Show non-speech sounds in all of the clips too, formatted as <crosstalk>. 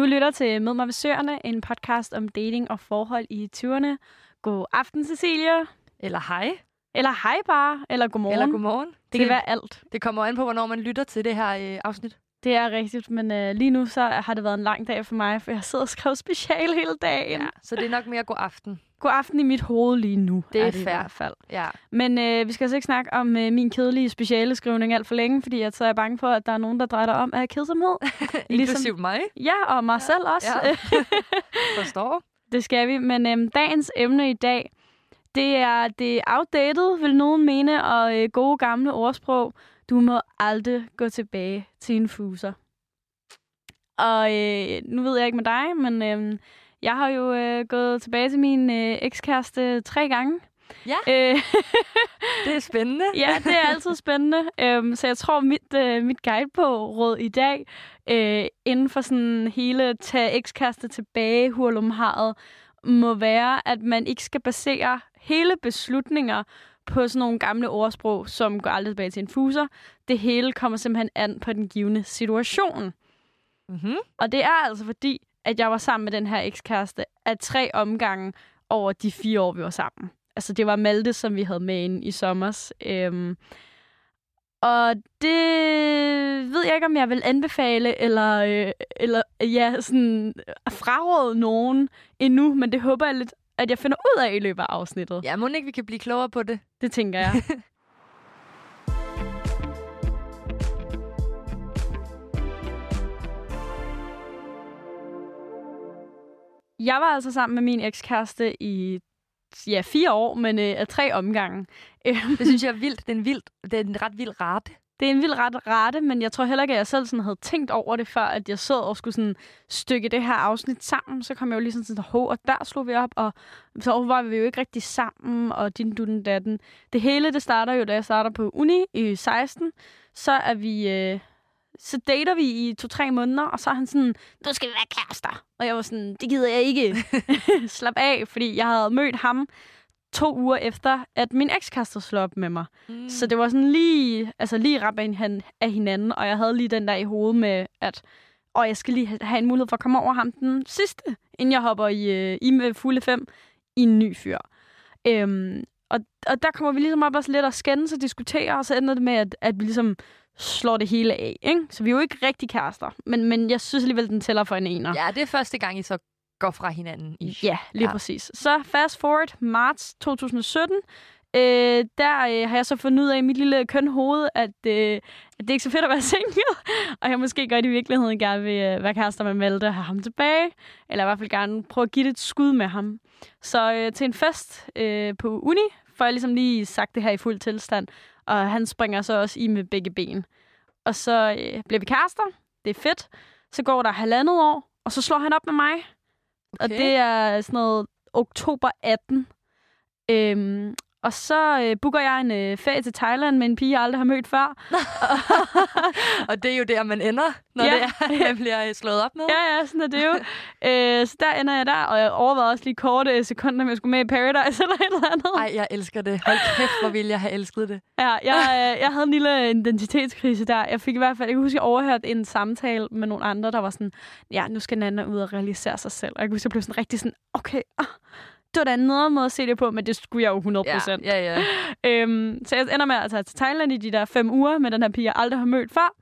Du lytter til Mød mig ved Søerne, en podcast om dating og forhold i 20'erne. God aften, Cecilia. Eller hej. Eller hej bare, eller godmorgen. Eller godmorgen. Det kan være alt. Det kommer an på, hvornår man lytter til det her øh, afsnit. Det er rigtigt, men øh, lige nu så har det været en lang dag for mig, for jeg sidder og skriver special hele dagen. Ja, så det er nok mere god aften. God aften i mit hoved lige nu. Det er, det fair. i hvert fald. Ja. Men øh, vi skal altså ikke snakke om øh, min kedelige speciale skrivning alt for længe, fordi jeg så er bange for, at der er nogen, der drejer om af kedsomhed. <laughs> Inklusiv mig. Ja, og mig selv også. Ja. <laughs> Forstår. Det skal vi. Men øhm, dagens emne i dag, det er det outdated, vil nogen mene, og øh, gode gamle ordsprog. Du må aldrig gå tilbage til en fuser. Og øh, nu ved jeg ikke med dig, men øh, jeg har jo øh, gået tilbage til min øh, ekskæreste tre gange. Ja. Øh, <laughs> Det er spændende. ja, det er altid spændende. Øhm, så jeg tror, mit, øh, mit guide på råd i dag, øh, inden for sådan hele tage ekskæreste tilbage, hurlumharet, må være, at man ikke skal basere hele beslutninger på sådan nogle gamle ordsprog, som går aldrig tilbage til en fuser. Det hele kommer simpelthen an på den givende situation. Mm-hmm. Og det er altså fordi, at jeg var sammen med den her ekskæreste af tre omgange over de fire år, vi var sammen. Altså, det var Malte, som vi havde med ind i sommers. Øhm, og det ved jeg ikke, om jeg vil anbefale, eller, øh, eller ja, sådan, fraråde nogen endnu, men det håber jeg lidt, at jeg finder ud af i løbet af afsnittet. Ja, må ikke vi kan blive klogere på det? Det tænker jeg. <laughs> Jeg var altså sammen med min ekskæreste i ja, fire år, men øh, af tre omgange. Øhm, Det synes jeg er vildt. Det er en, vildt, det er en ret vild rate. Det er en vild ret rate, men jeg tror heller ikke, at jeg selv sådan havde tænkt over det, før at jeg sad og skulle sådan stykke det her afsnit sammen. Så kom jeg jo lige sådan til, hov, og der slog vi op, og så var vi jo ikke rigtig sammen, og din dutten datten. Det hele, det starter jo, da jeg starter på uni i 16. Så er vi... Øh, så dater vi i to-tre måneder, og så er han sådan, nu skal være kærester. Og jeg var sådan, det gider jeg ikke. <laughs> Slap af, fordi jeg havde mødt ham to uger efter, at min ekskæreste slog op med mig. Mm. Så det var sådan lige, altså lige rap af hin- af hinanden, og jeg havde lige den der i hovedet med, at og jeg skal lige ha- have en mulighed for at komme over ham den sidste, inden jeg hopper i, øh, i med fulde fem i en ny fyr. Øhm, og, og der kommer vi ligesom op også lidt og skændes og diskutere, og så ender det med, at, at vi ligesom slår det hele af. Ikke? Så vi er jo ikke rigtig kærester, men, men jeg synes alligevel, den tæller for en ener. Ja, det er første gang, I så går fra hinanden. I. Ja, lige Ja. ja. præcis. Så fast forward, marts 2017. Øh, der øh, har jeg så fundet ud af i mit lille køn hoved, at, øh, at det er ikke så fedt at være single. og jeg måske godt i virkeligheden gerne vil øh, være kærester med Malte og have ham tilbage. Eller i hvert fald gerne prøve at give det et skud med ham. Så øh, til en fest øh, på uni, får jeg ligesom lige sagt det her i fuld tilstand. Og han springer så også i med begge ben. Og så øh, bliver vi kærester. Det er fedt. Så går der halvandet år, og så slår han op med mig. Og Okay. det er sådan noget oktober 18. Øhm, og så øh, booker jeg en øh, ferie til Thailand med en pige, jeg aldrig har mødt før. <laughs> Og det er jo der, man ender, når Ja. det er, man bliver øh, slået op med. Ja, ja, sådan er det jo. øh, så der ender jeg der, og jeg overvejede også lige korte øh, sekunder, om jeg skulle med i Paradise <laughs> eller et eller andet. Ej, jeg elsker det. Hold kæft, hvor ville jeg have elsket det. Ja, jeg, øh, jeg havde en lille identitetskrise der. Jeg fik i hvert fald, jeg kan huske, jeg overhørte en samtale med nogle andre, der var sådan, ja, nu skal Nana ud og realisere sig selv. Og jeg kunne huske, jeg blev sådan rigtig sådan, okay, ah, det var da en nederen måde at se det på, men det skulle jeg jo 100 Ja, procent. ja, ja. Øhm, så jeg ender med at tage til Thailand i de der fem uger med den her pige, jeg aldrig har mødt før.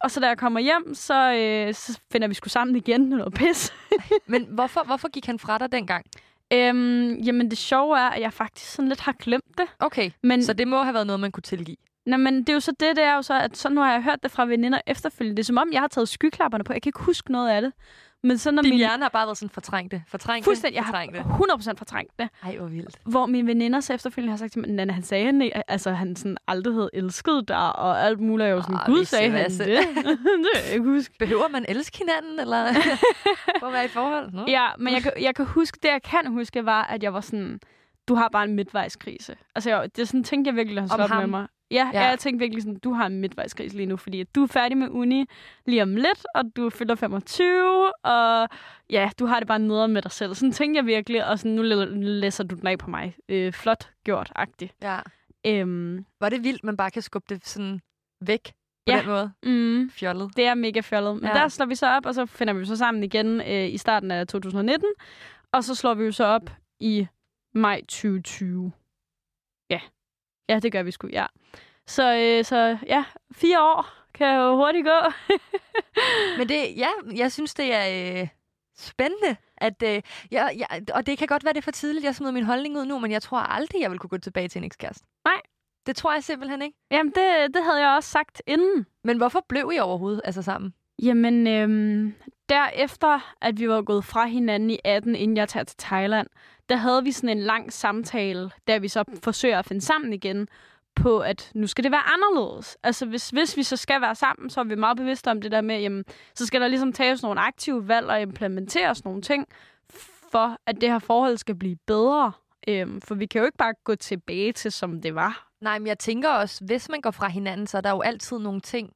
Og så da jeg kommer hjem, så, øh, så finder vi sgu sammen igen. Noget pis. <laughs> Men hvorfor, hvorfor gik han fra dig dengang? øhm, jamen det sjove er, at jeg faktisk sådan lidt har glemt det. Okay, Men, så det må have været noget, man kunne tilgive. nej, men det er jo så det, det er jo så, at så nu har jeg hørt det fra veninder efterfølgende. Det er som om, jeg har taget skyklapperne på. Jeg kan ikke huske noget af det. Men så når Din min... hjerne har bare været sådan fortrængte. Fortrængte, Fuldstændig, jeg har fortrængte. 100% fortrængt det. Ej, hvor vildt. Hvor mine veninder så efterfølgende har sagt til mig, Nana, han sagde, han, altså, han sådan aldrig havde elsket dig, og alt muligt. Jeg var sådan, gud, sagde han vasse." det? <laughs> det kan jeg ikke huske. Behøver man elske hinanden, eller <laughs> for at være i forhold? Nå? Ja, men jeg kan, jeg kan huske, det jeg kan huske, var, at jeg var sådan, du har bare en midtvejskrise. Altså, jeg, det er sådan, tænkte jeg virkelig, slog op med mig. Ja, Ja. jeg tænkte virkelig sådan, du har en midtvejskrise lige nu, fordi du er færdig med uni lige om lidt, og du fylder 25, og ja, du har det bare nederen med dig selv. Sådan tænkte jeg virkelig, og sådan, nu læ- læser du den af på mig. Øh, flot gjort, agtigt. ja. Øhm, Var det vildt, man bare kan skubbe det sådan væk? på Ja. den måde. Mm. Fjollet. Det er mega fjollet. Men ja. der slår vi så op, og så finder vi så sammen igen øh, i starten af 2019. Og så slår vi jo så op i maj 2020. Ja. Ja, det gør vi sgu, ja. Så, øh, så ja, fire år kan jo hurtigt gå. <laughs> Men det, ja, jeg synes, det er øh, spændende. At, øh, ja, ja, og det kan godt være, det er for tidligt, jeg smider min holdning ud nu, men jeg tror aldrig, jeg vil kunne gå tilbage til en ekskæreste. Nej. Det tror jeg simpelthen ikke. Jamen, det, det havde jeg også sagt inden. Men hvorfor blev I overhovedet altså sammen? Jamen, øhm, derefter, at vi var gået fra hinanden i 18, inden jeg tager til Thailand, der havde vi sådan en lang samtale, der vi så forsøger at finde sammen igen, på at nu skal det være anderledes. Altså, hvis, hvis vi så skal være sammen, så er vi meget bevidste om det der med, jamen, så skal der ligesom tages nogle aktive valg og implementeres nogle ting, for at det her forhold skal blive bedre. Øhm, for vi kan jo ikke bare gå tilbage til, som det var. Nej, men jeg tænker også, hvis man går fra hinanden, så er der jo altid nogle ting.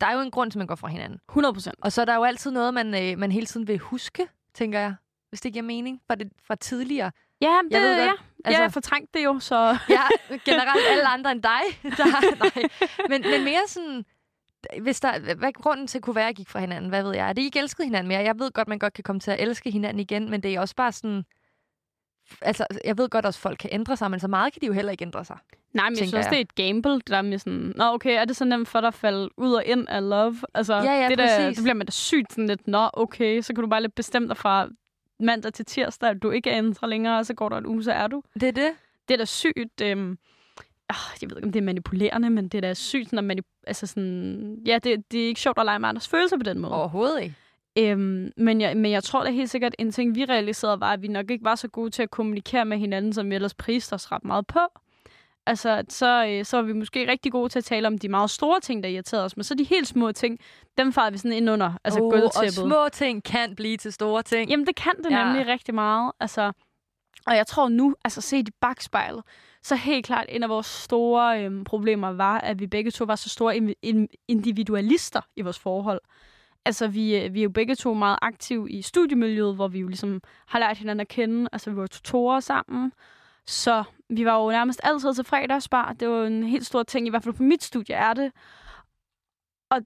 Der er jo en grund til, at man går fra hinanden. 100 procent. Og så er der jo altid noget, man, øh, man hele tiden vil huske, tænker jeg. Hvis det giver mening fra, det, fra tidligere. Ja, det, Jeg ved godt, ja. altså- Altså... jeg fortrængte det jo, så... <laughs> Ja, generelt alle andre end dig. <laughs> Der, nej. Men, men mere sådan, hvis der, hvad grunden til kunne være, at I gik fra hinanden? Hvad ved jeg? Er det, I ikke elskede hinanden mere? Jeg ved godt, man godt kan komme til at elske hinanden igen, men det er også bare sådan... Altså, jeg ved godt også, at folk kan ændre sig, men så meget kan de jo heller ikke ændre sig. Nej, men jeg synes også, det er et gamble, det der med sådan, nå okay, er det så nemt for dig at falde ud og ind af love? Altså, Ja, ja, det, der, præcis. det bliver man da sygt sådan lidt, nå okay, så kan du bare lidt bestemme dig fra mandag til tirsdag, at du ikke er ændret længere, og så går der en uge, så er du. Det er det. Det er da sygt, øhm, ah, jeg ved ikke, om det er manipulerende, men det er da sygt, når man, altså sådan, ja, det, det er ikke sjovt at lege med andres følelser på den måde. Overhovedet ikke. Øhm, men, jeg, men jeg tror da helt sikkert, en ting, vi realiserede, var, at vi nok ikke var så gode til at kommunikere med hinanden, som vi ellers priste os ret meget på. Altså, så, øh, så var vi måske rigtig gode til at tale om de meget store ting, der irriterede os, men så de helt små ting, dem farede vi sådan ind under altså oh, gulvtæppet. og små ting kan blive til store ting. Jamen, det kan det Ja. nemlig rigtig meget. Altså, og jeg tror nu, altså set i bagspejlet, så helt klart en af vores store øhm, problemer var, at vi begge to var så store in- in- individualister i vores forhold. Altså, vi, øh, vi er jo begge to meget aktive i studiemiljøet, hvor vi jo ligesom har lært hinanden at kende. Altså, vi var tutorer sammen. Så vi var jo nærmest altid til fredagsbar. Det var en helt stor ting, i hvert fald på mit studie er det. Og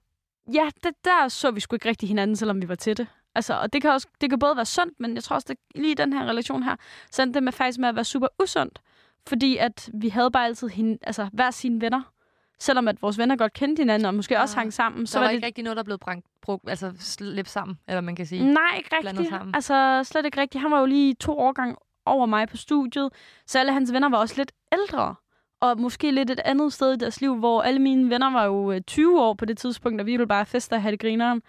ja, det, der så vi sgu ikke rigtig hinanden, selvom vi var til det. Altså, og det kan, også, det kan både være sundt, men jeg tror også, det lige i den her relation her, så det med faktisk med at være super usundt. Fordi at vi havde bare altid hende, altså, hver sine venner. Selvom at vores venner godt kendte hinanden, og måske også Ah, hang sammen, Så var, var det ikke rigtig noget, der blev brændt, brug, altså slæbt sammen, eller man kan sige. Nej, ikke rigtigt. Altså, slet ikke rigtigt. Han var jo lige to årgang over mig på studiet, så alle hans venner var også lidt ældre. Og måske lidt et andet sted i deres liv, hvor alle mine venner var jo øh, 20 år på det tidspunkt, og vi ville bare feste og have det grineren.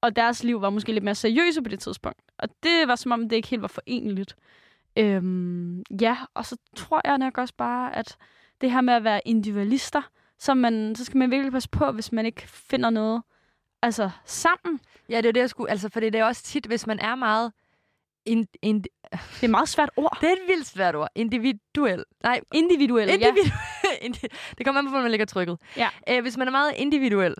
Og deres liv var måske lidt mere seriøse på det tidspunkt. Og det var som om, det ikke helt var forenligt. Øhm, ja, og så tror jeg nok også bare, at det her med at være individualister, så, man, så skal man virkelig passe på, hvis man ikke finder noget altså sammen. Ja, det er det, jeg skulle... Altså, for det er også tit, hvis man er meget... In, in, Det er et meget svært ord. det er et vildt svært ord. Individuel. Nej, Individuelle, ja. individuel. <laughs> det kommer an på, hvor man lægger trykket. Ja. Æ, hvis man er meget individuel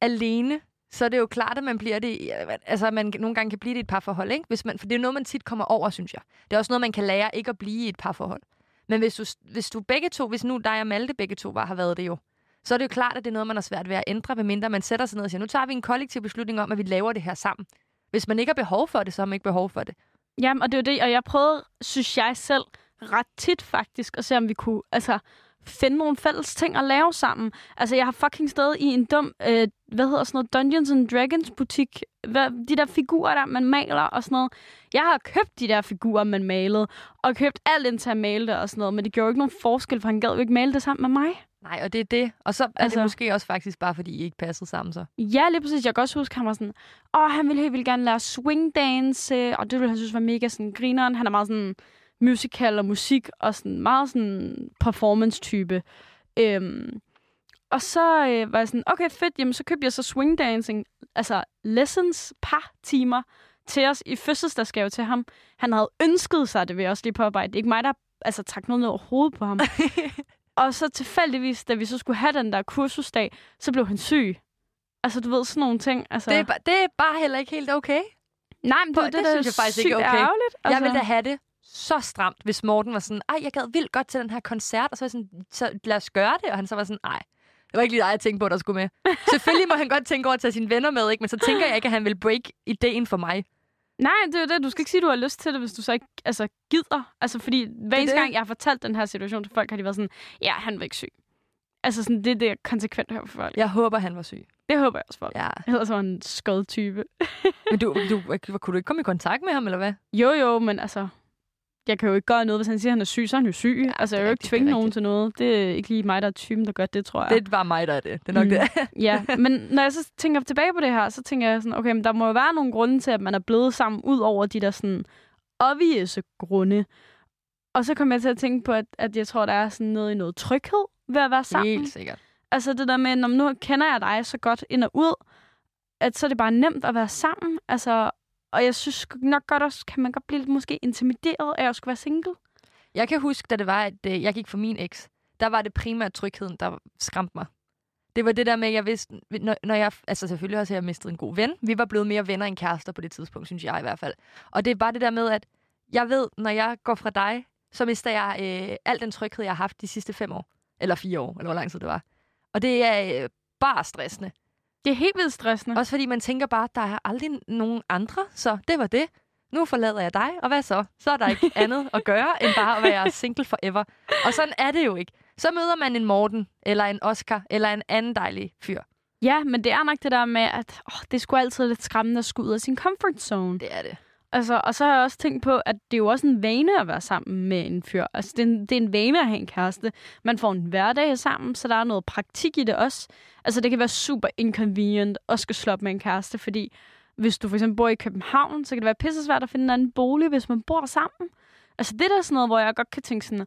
alene, så er det jo klart, at man bliver det... Altså, man nogle gange kan blive det i et parforhold, ikke? Hvis man, for det er noget, man tit kommer over, synes jeg. Det er også noget, man kan lære ikke at blive i et parforhold. Men hvis du, hvis du begge to, hvis nu dig og Malte begge to var, har været det jo, så er det jo klart, at det er noget, man har svært ved at ændre, medmindre man sætter sig ned og siger, nu tager vi en kollektiv beslutning om, at vi laver det her sammen. Hvis man ikke har behov for det, så har man ikke behov for det. Jamen, og det er jo det, og jeg prøvede, synes jeg selv, ret tit faktisk, at se, om vi kunne altså, finde nogle fælles ting at lave sammen. Altså, jeg har fucking stået i en dum, øh, hvad hedder sådan noget, Dungeons and Dragons butik. Hvad, de der figurer der, man maler og sådan noget. Jeg har købt de der figurer, man malede, og købt alt ind til at male det og sådan noget, men det gjorde ikke nogen forskel, for han gad jo ikke male det sammen med mig. Nej, og det er det. Og så er altså, det måske også faktisk bare, fordi I ikke passede sammen så. Ja, lige præcis. Jeg kan også huske, han var sådan, åh, han ville helt vildt gerne lære swingdance, og det ville han synes var mega sådan grineren. Han er meget sådan musical og musik, og sådan meget sådan performance-type. Øhm, og så øh, var jeg sådan, okay, fedt, jamen så købte jeg så swingdancing, altså lessons, par timer til os i fødselsdagsgave til ham. Han havde ønsket sig, det vil jeg også lige påarbejde. Det er ikke mig, der altså, trak noget ned over hovedet på ham. <laughs> og så tilfældigvis, da vi så skulle have den der kursusdag, så blev han syg. Altså, du ved, sådan nogle ting. Altså, Det, er, ba- det er bare heller ikke helt okay. nej, men det, det, det det, synes jeg faktisk ikke er okay. Ærgerligt, Altså... Jeg ville da have det så stramt, hvis Morten var sådan, ej, jeg gad vildt godt til den her koncert, og så var sådan, så lad os gøre det, og han så var sådan, nej, Det var ikke lige dig, jeg tænkte på, der skulle med. Selvfølgelig må han godt tænke over at tage sine venner med, ikke? men så tænker jeg ikke, at han vil break ideen for mig. Nej, det er jo det. Du skal ikke sige, at du har lyst til det, hvis du så ikke altså, gider. Altså, fordi hver eneste gang, jeg har fortalt den her situation til folk, har de været sådan, ja, han var ikke syg. Altså, sådan, det er det, jeg konsekvent hører fra folk. Jeg håber, han var syg. Det håber jeg også for. Ja. Ellers var han en skød type. Men du, du, kunne du ikke komme i kontakt med ham, eller hvad? Jo, jo, men altså... Jeg kan jo ikke gøre noget, hvis han siger, at han er syg, så er han jo syg. Ja, altså, jeg er jo ikke tvinge nogen til noget. Det er ikke lige mig, der er typen, der gør det, tror jeg. Det er bare mig, der er det. Det er nok Mm. det. <laughs> Ja, men når jeg så tænker tilbage på det her, så tænker jeg sådan, okay, men der må jo være nogle grunde til, at man er blevet sammen, ud over de der sådan obvious grunde. Og så kom jeg til at tænke på, at, at jeg tror, der er sådan noget i noget tryghed ved at være sammen. Helt sikkert. Altså det der med, når nu kender jeg dig så godt ind og ud, at så er det bare nemt at være sammen. Altså, og jeg synes nok godt også, kan man godt blive lidt måske intimideret af at skulle være single. Jeg kan huske, da det var, at øh, jeg gik for min eks, der var det primært trygheden, der skræmte mig. Det var det der med, at jeg vidste, når, når jeg, altså selvfølgelig også, at jeg mistede en god ven. Vi var blevet mere venner end kærester på det tidspunkt, synes jeg i hvert fald. Og det er bare det der med, at jeg ved, når jeg går fra dig, så mister jeg øh, al den tryghed, jeg har haft de sidste fem år. Eller fire år, eller hvor lang tid det var. Og det er øh, bare stressende. Det er helt vildt stressende. Også fordi man tænker bare, at der er aldrig nogen andre, så det var det. Nu forlader jeg dig, og hvad så? Så er der ikke <laughs> andet at gøre, end bare at være single forever. Og sådan er det jo ikke. Så møder man en Morten, eller en Oscar, eller en anden dejlig fyr. Ja, men det er nok det der med, at åh, det er sgu altid lidt skræmmende at skulle ud af sin comfort zone. Det er det. Altså, og så har jeg også tænkt på, at det er jo også en vane at være sammen med en fyr. Altså, det er en, det er en vane at have en kæreste. Man får en hverdag sammen, så der er noget praktik i det også. Altså, det kan være super inconvenient at skulle slå op med en kæreste, fordi hvis du for eksempel bor i København, så kan det være pissesvært at finde en anden bolig, hvis man bor sammen. Altså, det er da sådan noget, hvor jeg godt kan tænke sådan,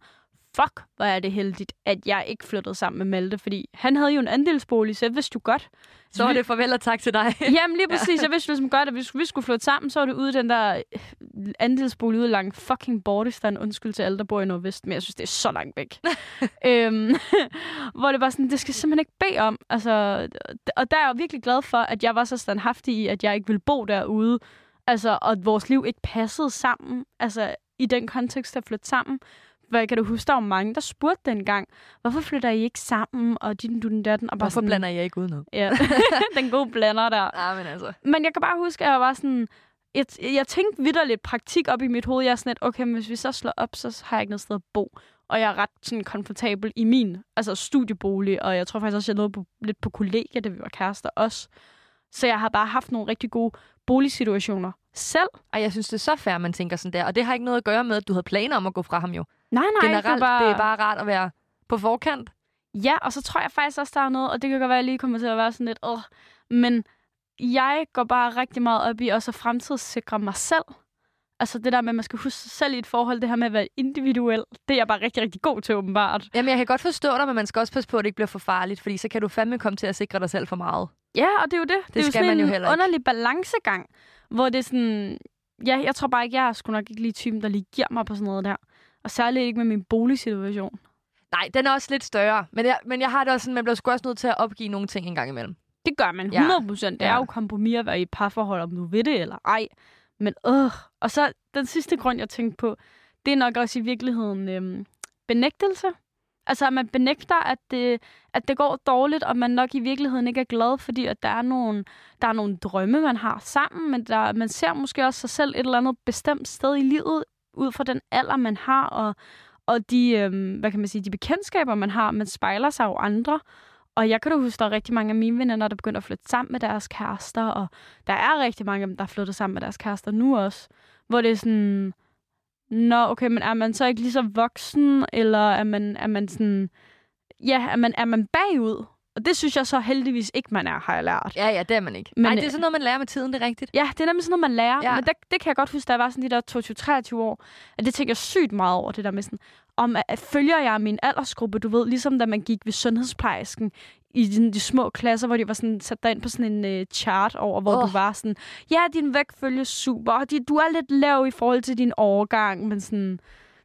fuck, hvor er det heldigt, at jeg ikke flyttede sammen med Malte, fordi han havde jo en andelsbolig, så vidste jo godt. Så var det farvel og tak til dig. <laughs> Jamen lige præcis. Jeg vidste ligesom godt, at hvis vi skulle flytte sammen, så var det ude den der øh, andelsbolig ude langt fucking Bordistan. Undskyld til alle, der bor i Nordvest, men jeg synes, det er så langt væk. <laughs> øhm, <laughs> hvor det var sådan, det skal jeg simpelthen ikke bede om. Altså, og der er jeg virkelig glad for, at jeg var så standhaftig i, at jeg ikke ville bo derude. Altså, og at vores liv ikke passede sammen. Altså, i den kontekst at flytte sammen. Hvad kan du huske, der var mange, der spurgte dengang, hvorfor flytter I ikke sammen, og din, du, den, der, den, og bare Hvorfor sådan, blander jeg ikke ud noget? Ja, <laughs> den gode blander der. Ja, men altså. Men jeg kan bare huske, at jeg var sådan... Jeg, jeg tænkte vidderligt praktik op i mit hoved. Jeg er sådan lidt, okay, men hvis vi så slår op, så har jeg ikke noget sted at bo. Og jeg er ret sådan komfortabel i min altså studiebolig, og jeg tror faktisk også, jeg nåede på, lidt på kollegie, da vi var kærester også. Så jeg har bare haft nogle rigtig gode boligsituationer selv. Og jeg synes, det er så fair, man tænker sådan der. Og det har ikke noget at gøre med, at du havde planer om at gå fra ham jo. Nej, nej, Generelt, det er bare... det er bare rart at være på forkant. Ja, og så tror jeg faktisk også, der er noget, og det kan godt være, at jeg lige kommer til at være sådan lidt, åh, men jeg går bare rigtig meget op i også at fremtidssikre mig selv. Altså det der med, at man skal huske sig selv i et forhold, det her med at være individuel, det er jeg bare rigtig, rigtig god til åbenbart. Jamen, jeg kan godt forstå dig, men man skal også passe på, at det ikke bliver for farligt, fordi så kan du fandme komme til at sikre dig selv for meget. Ja, og det er jo det. Det, det er jo skal sådan man jo en heller ikke. underlig balancegang, hvor det er sådan... Ja, jeg tror bare ikke, jeg er sgu nok ikke lige typen, der lige giver mig på sådan noget der. Og særligt ikke med min boligsituation. Nej, den er også lidt større. Men jeg, men jeg har det også sådan, man bliver sgu også nødt til at opgive nogle ting en gang imellem. Det gør man Ja. 100 procent. Det er Ja. jo kompromis at være i et parforhold, om du ved det eller ej. Men øh. Og så den sidste grund, jeg tænkte på, det er nok også i virkeligheden øhm, benægtelse. Altså, at man benægter, at det, at det går dårligt, og man nok i virkeligheden ikke er glad, fordi at der er nogle, der er nogle drømme, man har sammen, men der, man ser måske også sig selv et eller andet bestemt sted i livet, ud fra den alder, man har, og, og de, øhm, hvad kan man sige, de bekendtskaber, man har. Man spejler sig jo andre, og jeg kan da huske, der er rigtig mange af mine venner, der begynder at flytte sammen med deres kærester, og der er rigtig mange af dem, der flytter sammen med deres kærester nu også, hvor det er sådan, nå, okay, men er man så ikke lige så voksen, eller er man, er man sådan, ja, er man, er man bagud? Og det synes jeg så heldigvis ikke, man er, har jeg lært. Ja, ja, det er man ikke. Men, Nej, øh, det er sådan noget, man lærer med tiden, det er rigtigt. Ja, det er nemlig sådan noget, man lærer. Ja. Men det, det kan jeg godt huske, da jeg var sådan de der 22-23 år. At det tænker jeg sygt meget over, det der med sådan, om at, følger jeg min aldersgruppe, du ved, ligesom da man gik ved sundhedsplejersken i de, de små klasser, hvor de var sådan sat dig ind på sådan en uh, chart over, hvor oh. Du var sådan, ja, din vægt følger super, og de, du er lidt lav i forhold til din overgang, men sådan,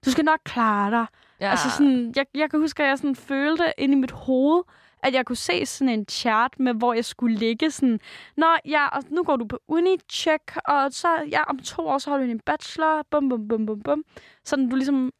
du skal nok klare dig. Ja. Altså sådan, jeg, jeg kan huske, at jeg sådan følte ind i mit hoved, at jeg kunne se sådan en chart med, hvor jeg skulle ligge sådan, Nå, ja, og nu går du på uni-check, og så, ja, om to år, så har du din bachelor, bum, bum, bum, bum, bum. Sådan, du ligesom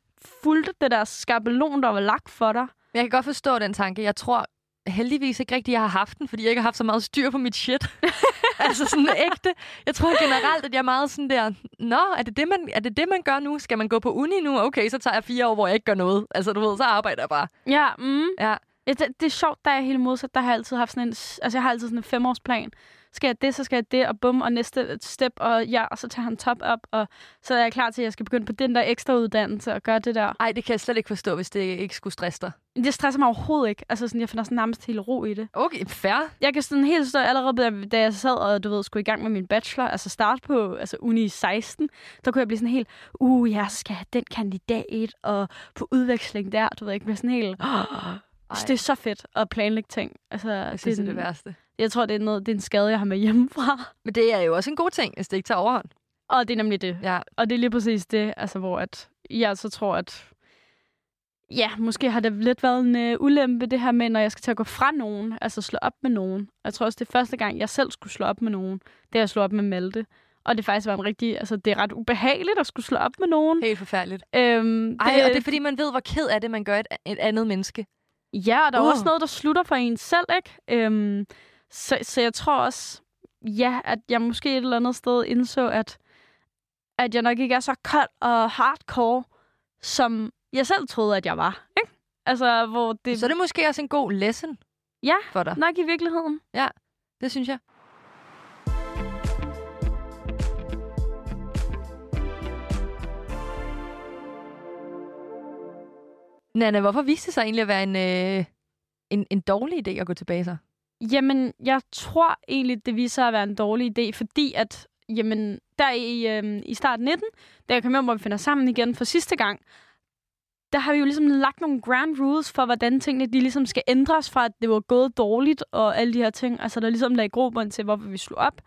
fulgte det der skabelon, der var lagt for dig. Jeg kan godt forstå den tanke. Jeg tror heldigvis ikke rigtig, jeg har haft den, fordi jeg ikke har haft så meget styr på mit shit. <laughs> altså sådan ægte. Jeg tror generelt, at jeg er meget sådan der, nå, er det det, man, er det det, man gør nu? Skal man gå på uni nu? Okay, så tager jeg fire år, hvor jeg ikke gør noget. Altså, du ved, så arbejder jeg bare. Ja, mm. Ja. Ja det, det er sjovt, der er helt modsat. Der har jeg altid haft sådan en, altså jeg har altid sådan en femårsplan. Skal jeg det, så skal jeg det, og bum, og næste step, og ja, og så tager han top op, og så er jeg klar til, at jeg skal begynde på den der ekstra uddannelse og gøre det der. Ej, det kan jeg slet ikke forstå, hvis det ikke skulle stresse dig. Det stresser mig overhovedet ikke. Altså sådan, jeg finder sådan nærmest helt ro i det. Okay, fair. Jeg kan sådan helt stå allerede, da- jeg sad og du ved, skulle i gang med min bachelor, altså starte på altså uni i 16, der kunne jeg blive sådan helt, uh, jeg skal have den kandidat, og på udveksling der, du ved, jeg bliver sådan helt, oh, det er så fedt at planlægge ting. Altså, Jeg synes, det er det værste. Jeg tror, det er, noget, det er en skade, jeg har med hjemmefra. Men det er jo også en god ting, hvis det ikke tager overhånd. Og det er nemlig det. Ja. Og det er lige præcis det, altså, hvor at jeg så tror, at ja, måske har det lidt været en øh, ulempe, det her med, når jeg skal til at gå fra nogen, altså slå op med nogen. Jeg tror også, det er første gang, jeg selv skulle slå op med nogen, det er at slå op med Malte. Og det faktisk var en rigtig, altså det er ret ubehageligt at skulle slå op med nogen. Helt forfærdeligt. Øhm, Ej, og det er fordi, man ved, hvor ked af det, man gør et, et andet menneske. Ja, og der er Uh. uh. også noget, der slutter for en selv, ikke? Øhm, så, så jeg tror også, ja, at jeg måske et eller andet sted indså, at, at jeg nok ikke er så kold og hardcore, som jeg selv troede, at jeg var, ikke? Altså, hvor det Så er det måske også en god lesson Ja. for dig. nok i virkeligheden. Det synes jeg. Nana, hvorfor viste det sig egentlig at være en, øh, en, en dårlig idé at gå tilbage så? Jamen, jeg tror egentlig, det viser sig at være en dårlig idé, fordi at, jamen, der i, øh, i start 19, da jeg kom hjem, hvor vi finder sammen igen for sidste gang, der har vi jo ligesom lagt nogle grand rules for, hvordan tingene de ligesom skal ændres fra, at det var gået dårligt og alle de her ting. Altså, der ligesom lagde grobund til, hvorfor vi slog op.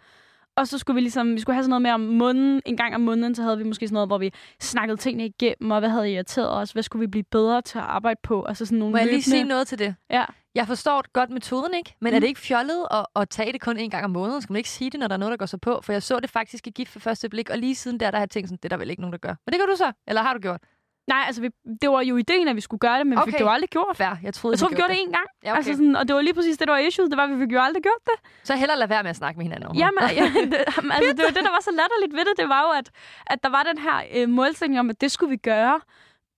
Og så skulle vi ligesom, vi skulle have sådan noget med om måneden, en gang om måneden, så havde vi måske sådan noget, hvor vi snakkede tingene igennem, og hvad havde irriteret os, hvad skulle vi blive bedre til at arbejde på, altså sådan nogle Må jeg lige løbende- sige noget til det? Ja. Jeg forstår godt metoden, ikke? Men mm. er det ikke fjollet at, at tage det kun en gang om måneden? Skal man ikke sige det, når der er noget, der går så på? For jeg så det faktisk i gift for første blik, og lige siden der, der har jeg tænkt sådan, det er der vel ikke nogen, der gør. Men det gør du så, eller har du gjort? Nej, altså, vi, det var jo ideen, at vi skulle gøre det, men okay. vi fik det jo aldrig gjort. Fair, jeg troede, Jeg tror, vi havde gjorde det en gang. Ja, okay. altså sådan, og det var lige præcis det, der var issue. Det var, at vi fik jo aldrig gjort det. Så hellere lade være med at snakke med hinanden om Jamen, ja, det, altså, det var det, der var så latterligt ved det. Det var jo, at, at der var den her øh, målsætning om, at det skulle vi gøre.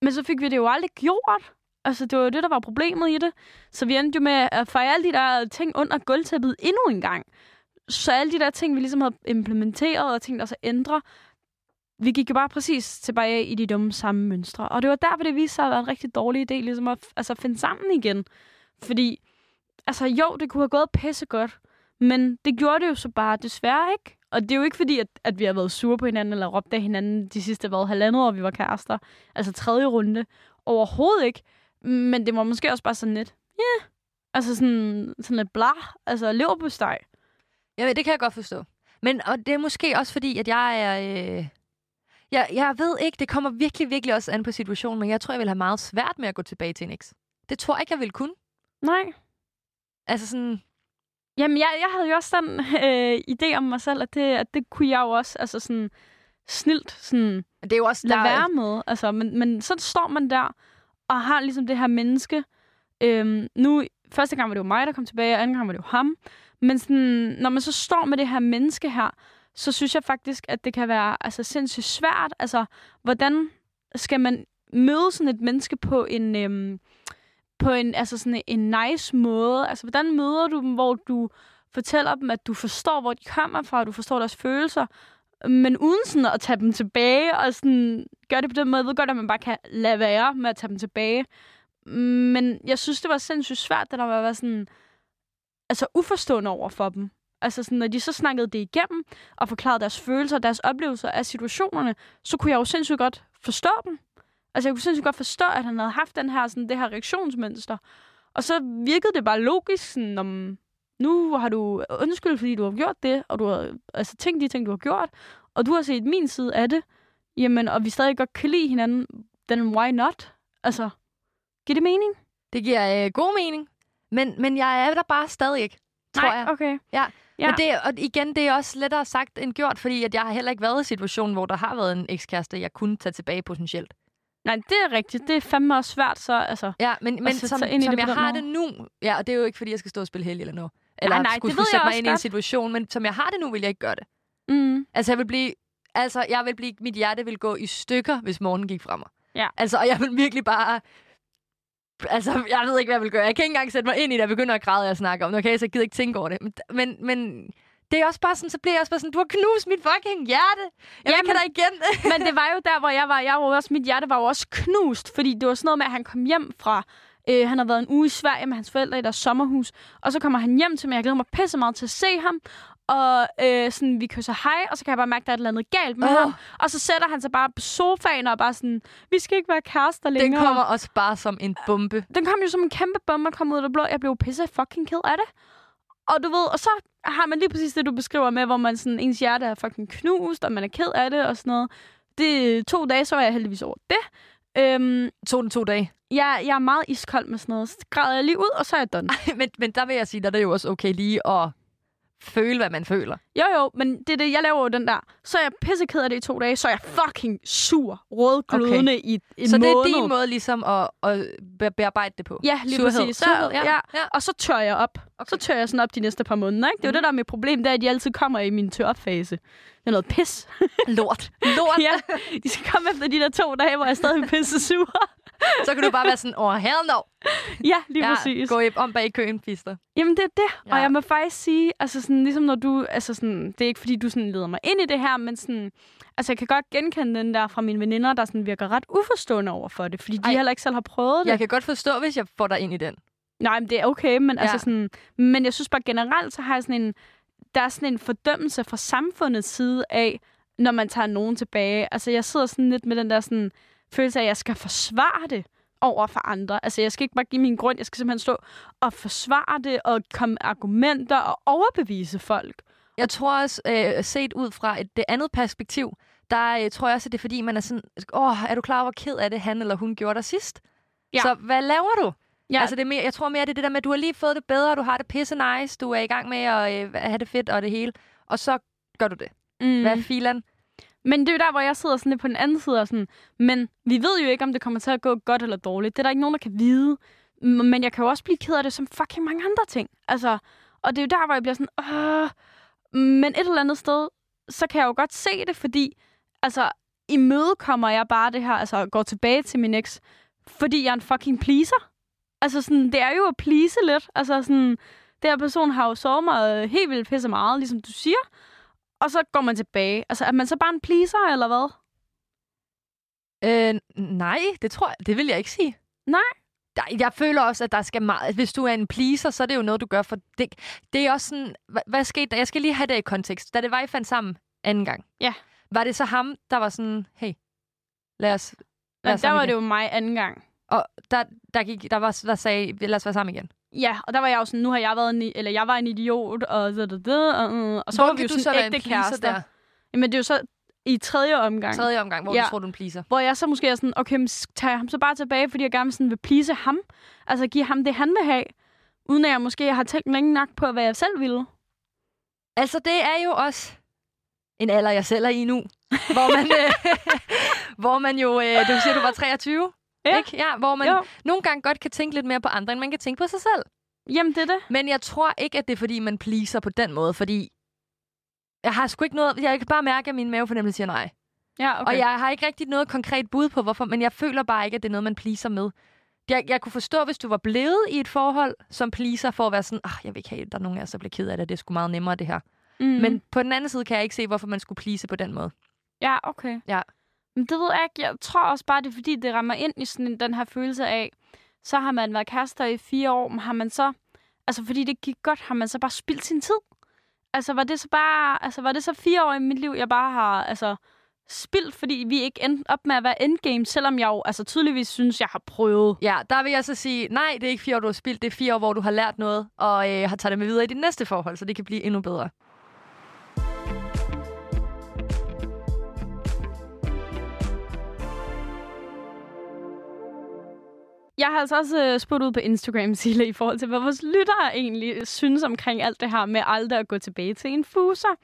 Men så fik vi det jo aldrig gjort. Altså, det var jo det, der var problemet i det. Så vi endte jo med at fejre alle de der ting under gulvtæppet endnu en gang. Så alle de der ting, vi ligesom havde implementeret og tænkt os at ændre, vi gik jo bare præcis tilbage i de dumme samme mønstre. Og det var derfor, det viste sig at være en rigtig dårlig idé, ligesom at altså, finde sammen igen. Fordi, altså jo, det kunne have gået pissegodt, men det gjorde det jo så bare desværre ikke. Og det er jo ikke fordi, at, at vi har været sure på hinanden, eller råbt af hinanden de sidste hvad, halvandet år, vi var kærester. Altså tredje runde. Overhovedet ikke. Men det var måske også bare sådan lidt, ja, yeah. altså sådan, sådan lidt bla, altså leverpostej. Ja, det kan jeg godt forstå. Men og det er måske også fordi, at jeg er... Øh... Jeg, jeg ved ikke, det kommer virkelig, virkelig også an på situationen, men jeg tror, jeg vil have meget svært med at gå tilbage til en eks. Det tror jeg ikke, jeg vil kunne. Nej. Altså sådan, Jamen, jeg, jeg havde jo også sådan øh, idé om mig selv, at det, at det kunne jeg jo også, altså sådan snilt sådan det er jo også... lade der- være med. Altså, men, men så står man der og har ligesom det her menneske. Øhm, nu, første gang var det jo mig, der kom tilbage, og anden gang var det jo ham. Men sådan, når man så står med det her menneske her, så synes jeg faktisk, at det kan være altså, sindssygt svært. Altså, hvordan skal man møde sådan et menneske på en, øhm, på en, altså sådan en nice måde? Altså, hvordan møder du dem, hvor du fortæller dem, at du forstår, hvor de kommer fra, og du forstår deres følelser, men uden sådan at tage dem tilbage, og sådan gøre det på den måde. Jeg ved godt, at man bare kan lade være med at tage dem tilbage. Men jeg synes, det var sindssygt svært, det der var sådan, altså uforstående over for dem. Altså sådan, når de så snakkede det igennem, og forklarede deres følelser deres oplevelser af situationerne, så kunne jeg jo sindssygt godt forstå dem. Altså jeg kunne sindssygt godt forstå, at han havde haft den her, sådan, det her reaktionsmønster. Og så virkede det bare logisk, sådan, om nu har du undskyld, fordi du har gjort det, og du har altså, tænkt de ting, du har gjort, og du har set min side af det, jamen, og vi stadig godt kan lide hinanden, then why not? Altså, giver det mening? Det giver øh, god mening. Men, men jeg er der bare stadig ikke, tror Nej, jeg. okay. Ja. Ja. Men det, og igen, det er også lettere sagt end gjort, fordi at jeg har heller ikke været i situationen, hvor der har været en ekskæreste, jeg kunne tage tilbage potentielt. Nej, det er rigtigt. Det er fandme også svært, så altså... Ja, men, men som, som det jeg har måde. det nu... Ja, og det er jo ikke, fordi jeg skal stå og spille helg eller noget. Eller Nej, nej, skulle, det ved sætte mig ind i en godt. situation. Men som jeg har det nu, vil jeg ikke gøre det. Mm. Altså, jeg vil blive... Altså, jeg vil blive... Mit hjerte vil gå i stykker, hvis morgenen gik fra mig. Ja. Altså, og jeg vil virkelig bare... Altså, jeg ved ikke, hvad jeg vil gøre. Jeg kan ikke engang sætte mig ind i det. Jeg begynder at græde, og jeg snakker om det. Okay, så jeg gider ikke tænke over det. Men, men, det er også bare sådan, så bliver jeg også bare sådan, du har knust mit fucking hjerte. Jeg Ja, vil ikke have dig igen. <laughs> Men det var jo der, hvor jeg var. Jeg var også, mit hjerte var jo også knust, fordi det var sådan noget med, at han kom hjem fra... Øh, han har været en uge i Sverige med hans forældre i deres sommerhus, og så kommer han hjem til mig. Jeg glæder mig pisse meget til at se ham, og øh, sådan, vi kysser hej, og så kan jeg bare mærke, at der er et eller andet galt med oh. ham. Og så sætter han sig bare på sofaen og bare sådan, vi skal ikke være kærester Den længere. kommer også bare som en bombe. den kom jo som en kæmpe bombe og kom ud af det blå. Jeg blev pisse fucking ked af det. Og du ved, og så har man lige præcis det, du beskriver med, hvor man sådan, ens hjerte er fucking knust, og man er ked af det og sådan noget. Det to dage, så var jeg heldigvis over det. Øhm, To den to dage. jeg, jeg er meget iskold med sådan noget. Så græder jeg lige ud, og så er jeg done. men, men der vil jeg sige, der er det jo også okay lige at føle, hvad man føler. Jo, jo, men det er det, jeg laver jo den der. Så er jeg pisse ked af det i to dage, så er jeg fucking sur, rødglødende okay. i en så det måned. er din måde ligesom at, at be- bearbejde det på? Ja, lige Surhed. præcis. Så, Surhed, ja. ja. ja. Og så tør jeg op. Okay. Så tør jeg sådan op de næste par måneder. Ikke? Det er jo Mhm. det, der er mit problem, det er, at de altid kommer i min tør-op-fase. Det er noget pis. Lort. <laughs> Lort. ja, de skal komme efter de der to dage, hvor jeg stadig er pisse sur. <laughs> Så kan du bare være sådan, oh hell no. ja, lige Ja, præcis. gå om bag køen, pister. Jamen, det er det. Ja. Og jeg må faktisk sige, altså sådan, ligesom når du, altså sådan, det er ikke fordi, du sådan leder mig ind i det her, men sådan, altså jeg kan godt genkende den der fra mine veninder, der sådan virker ret uforstående over for det, fordi de Ej. heller ikke selv har prøvet det. Jeg kan godt forstå, hvis jeg får dig ind i den. Nej, men det er okay, men, ja. altså Ja. sådan, men jeg synes bare generelt, så har jeg sådan en, der er sådan en fordømmelse fra samfundets side af, når man tager nogen tilbage. Altså jeg sidder sådan lidt med den der sådan, følelse af, at jeg skal forsvare det over for andre. Altså jeg skal ikke bare give min grund, jeg skal simpelthen stå og forsvare det og komme argumenter og overbevise folk. Jeg tror også, øh, set ud fra et, det andet perspektiv, der øh, tror jeg også, at det er fordi, man er sådan, åh, er du klar over, hvor ked af det han eller hun gjorde dig sidst? Ja. Så hvad laver du? Ja. Altså, det er mere, jeg tror mere, det er det der med, at du har lige fået det bedre, du har det pisse nice, du er i gang med at øh, have det fedt og det hele, og så gør du det. Mm. Hvad filan? Men det er jo der, hvor jeg sidder sådan lidt på den anden side og sådan, men vi ved jo ikke, om det kommer til at gå godt eller dårligt. Det er der ikke nogen, der kan vide. Men jeg kan jo også blive ked af det som fucking mange andre ting. Altså, og det er jo der, hvor jeg bliver sådan, Åh. men et eller andet sted, så kan jeg jo godt se det, fordi altså, i møde kommer jeg bare det her, altså går tilbage til min eks, fordi jeg er en fucking pleaser. Altså sådan, det er jo at please lidt. Altså sådan, det her person har jo såret mig helt vildt pisse meget, ligesom du siger. Og så går man tilbage. Altså, er man så bare en pleaser, eller hvad? Øh, nej, det tror jeg, det vil jeg ikke sige. Nej. Der, jeg føler også, at der skal meget... Hvis du er en pleaser, så er det jo noget, du gør for... Det, det er også sådan... Hvad, hvad skete der? Jeg skal lige have det i kontekst. Da det var, I fandt sammen anden gang. Ja. Var det så ham, der var sådan... Hey, lad os... Men os der var igen? det jo mig anden gang. Og der, der, gik, der, var, der sagde, lad os være sammen igen. Ja, og der var jeg jo sådan, nu har jeg været en, eller jeg var en idiot, og da, da, da, og, og så var vi jo så sådan en ægte kærester. der? Jamen, det er jo så i tredje omgang, Tredje omgang, hvor Ja. du tror, du er pleaser. hvor jeg så måske er sådan, okay, men tager jeg ham så bare tilbage, fordi jeg gerne sådan vil please ham. Altså give ham det, han vil have, uden at jeg måske har tænkt længe nok på, hvad jeg selv ville. Altså, det er jo også en alder, jeg selv er i nu. hvor man, <laughs> øh, <laughs> hvor man jo... Øh, du siger, du var 23, Ja. ikke? Ja, hvor man Jo. nogle gange godt kan tænke lidt mere på andre, end man kan tænke på sig selv. Jamen, det er det. Men jeg tror ikke, at det er, fordi man pleaser på den måde, fordi jeg har sgu ikke noget... Jeg kan bare mærke, at min mavefornemmelse siger nej. Ja, Okay. Og jeg har ikke rigtig noget konkret bud på, hvorfor, men jeg føler bare ikke, at det er noget, man pleaser med. Jeg, jeg kunne forstå, hvis du var blevet i et forhold som pleaser, for at være sådan, ah, jeg vil ikke have, at der er nogen af os, der bliver ked af det, det er sgu meget nemmere, det her. mm. Mm. Men på den anden side kan jeg ikke se, hvorfor man skulle please på den måde. Ja, okay. Ja. Men det ved jeg ikke. Jeg tror også bare, det er fordi, det rammer ind i sådan den her følelse af, så har man været kærester i fire år, men har man så, altså fordi det gik godt, har man så bare spildt sin tid? Altså var det så bare, altså var det så fire år i mit liv, jeg bare har, altså spildt, fordi vi ikke endte op med at være endgame, selvom jeg jo altså tydeligvis synes, jeg har prøvet. Ja, der vil jeg så sige, nej, det er ikke fire år, du har spildt, det er fire år, hvor du har lært noget, og øh, har taget det med videre i dit næste forhold, så det kan blive endnu bedre. Jeg har altså også øh, spurgt ud på Instagram, <laughs> Sille, i forhold til, hvad vores lyttere egentlig synes omkring alt det her med aldrig at gå tilbage til en fuser.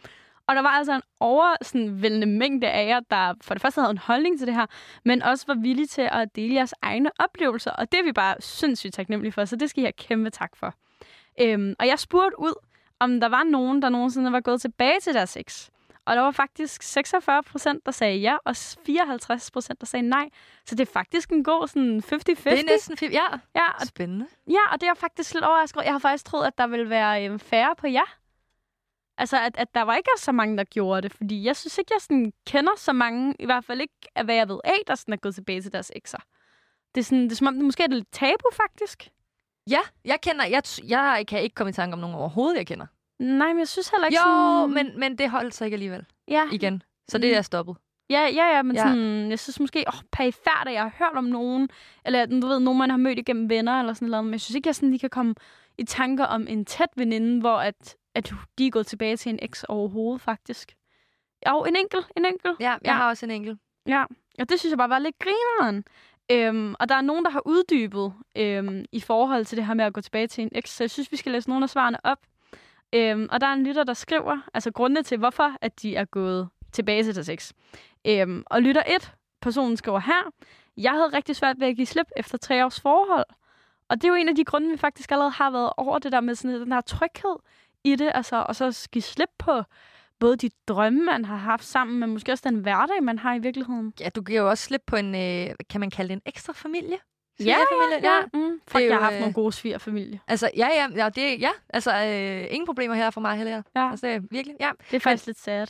Og der var altså en overvældende mængde af jer, der for det første havde en holdning til det her, men også var villige til at dele jeres egne oplevelser. Og det er vi bare sindssygt taknemmelige for, så det skal I have kæmpe tak for. Øhm, og jeg spurgte ud, om der var nogen, der nogensinde var gået tilbage til deres sex. Og der var faktisk 46 procent, der sagde ja, og 54 procent, der sagde nej. Så det er faktisk en god sådan 50-50. Det er næsten fint. Ja, Ja, og, spændende. ja, og det er faktisk lidt overrasket over. Jeg har faktisk troet, at der ville være øhm, færre på ja. Altså, at, at der var ikke så mange, der gjorde det. Fordi jeg synes ikke, jeg sådan kender så mange, i hvert fald ikke af, hvad jeg ved af, der sådan er gået tilbage til deres ekser. Det er, sådan, det er som om, det måske er det lidt tabu, faktisk. Ja, jeg kender, jeg, jeg kan ikke komme i tanke om nogen overhovedet, jeg kender. Nej, men jeg synes heller ikke Jo, sådan... men, men det holdt sig ikke alligevel Ja, igen. Så det Mm. er stoppet. Ja, ja, ja, men Ja. Sådan, jeg synes måske, åh, perifært, at jeg har hørt om nogen, eller du ved, nogen, man har mødt igennem venner, eller sådan noget, men jeg synes ikke, jeg sådan lige kan komme i tanker om en tæt veninde, hvor at, at de er gået tilbage til en eks overhovedet, faktisk. Jo, en enkelt, en enkelt. Ja, jeg Ja. har også en enkelt. Ja, og det synes jeg bare var lidt grineren. Øhm, og der er nogen, der har uddybet øhm, i forhold til det her med at gå tilbage til en eks, så jeg synes, vi skal læse nogle af svarene op. Øhm, og der er en lytter, der skriver, altså grundene til, hvorfor at de er gået tilbage til sex. Øhm, og lytter 1, personen skriver her, jeg havde rigtig svært ved at give slip efter tre års forhold. Og det er jo en af de grunde, vi faktisk allerede har været over det der med sådan den her tryghed i det, altså, og så give slip på både de drømme, man har haft sammen, men måske også den hverdag, man har i virkeligheden. Ja, du giver jo også slip på en, øh, kan man kalde det en ekstra familie? Ja, Svigerfamilie? ja. Mm, fuck, jeg har haft øh, nogle gode svigerfamilie. Altså, ja, ja, ja, det, ja. Altså, øh, ingen problemer her for mig heller. Ja, Altså, virkelig, ja. det er faktisk lidt sad.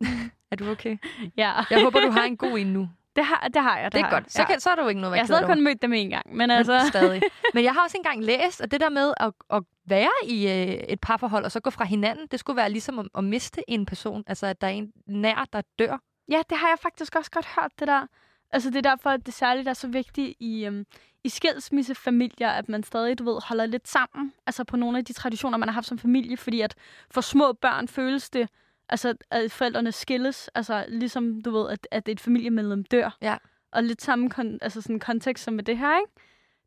<laughs> Er du okay? <laughs> Ja, Jeg håber, du har en god en nu. <laughs> det har, det har jeg. Det, Det er godt. Jeg. Så, Ja. kan, så er du ikke noget, Jeg har stadig kun mødt dem en gang, men altså... altså... stadig. Men jeg har også engang læst, at det der med at, at være i øh, et parforhold, og så gå fra hinanden, det skulle være ligesom at, at miste en person. Altså, at der er en nær, der dør. Ja, det har jeg faktisk også godt hørt, det der. Altså, det er derfor, at det særligt er så vigtigt i, øhm, i skilsmissefamilier, at man stadig, du ved, holder lidt sammen. Altså på nogle af de traditioner, man har haft som familie. Fordi at for små børn føles det, altså, at forældrene skilles. Altså ligesom, du ved, at, at et familiemedlem dør. Ja. Og lidt samme kon- altså sådan kontekst som med det her, ikke?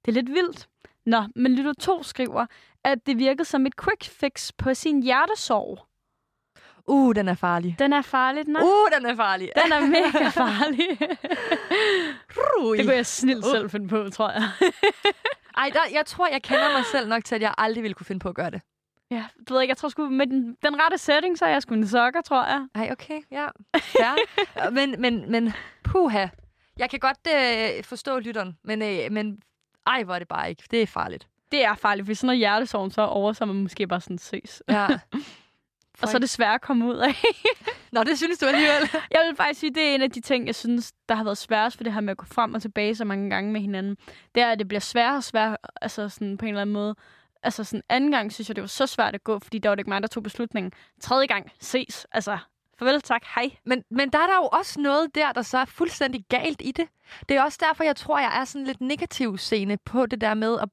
Det er lidt vildt. Nå, men Lytter 2 skriver, at det virkede som et quick fix på sin hjertesorg. Uh, den er farlig. Den er farligt, nej? Uh, den er farlig. Den er mega farlig. Det kunne jeg snilt Uh. selv finde på, tror jeg. <laughs> Ej, der, jeg tror, jeg kender mig selv nok til, at jeg aldrig ville kunne finde på at gøre det. Ja, du ved ikke, jeg tror sgu med den, den rette setting, så er jeg sgu en sokker, tror jeg. Ej, okay, ja. ja. <laughs> men, men, men, puha. Jeg kan godt øh, forstå lytteren, men, øh, men ej, hvor er det bare ikke. Det er farligt. Det er farligt, hvis sådan noget hjertesorgen så er over, så man måske bare sådan ses. Ja. <laughs> Og så er at komme ud af. <laughs> Nå, det synes du alligevel. <laughs> jeg vil faktisk sige, det er en af de ting, jeg synes, der har været sværest for det her med at gå frem og tilbage så mange gange med hinanden. Det er, at det bliver sværere og sværere, altså sådan på en eller anden måde. Altså sådan anden gang synes jeg, det var så svært at gå, fordi der var det ikke mig, der tog beslutningen. Tredje gang, ses. Altså, farvel, tak, hej. Men, men der er der jo også noget der, der så er fuldstændig galt i det. Det er også derfor, jeg tror, jeg er sådan lidt negativ scene på det der med at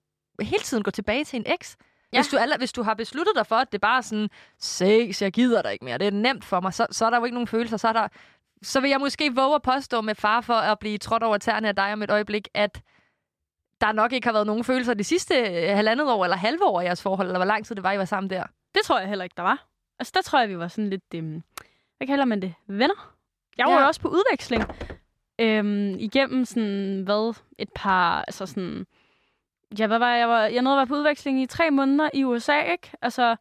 hele tiden gå tilbage til en eks. Ja. Hvis, du alle, hvis du har besluttet dig for, at det bare er sådan, ses, jeg gider dig ikke mere, det er nemt for mig, så, så er der jo ikke nogen følelser. Så, er der, så vil jeg måske våge at påstå med far for at blive trådt over tæerne af dig om et øjeblik, at der nok ikke har været nogen følelser de sidste øh, halvandet år eller halve år i jeres forhold, eller hvor lang tid det var, I var sammen der. Det tror jeg heller ikke, der var. Altså, der tror jeg, vi var sådan lidt, øhm, hvad kalder man det, venner. Jeg var Ja. jo også på udveksling øhm, igennem sådan, hvad, et par, altså sådan, ja, hvad var jeg, jeg, var, jeg nåede at være på udveksling i tre måneder i USA, ikke? Altså,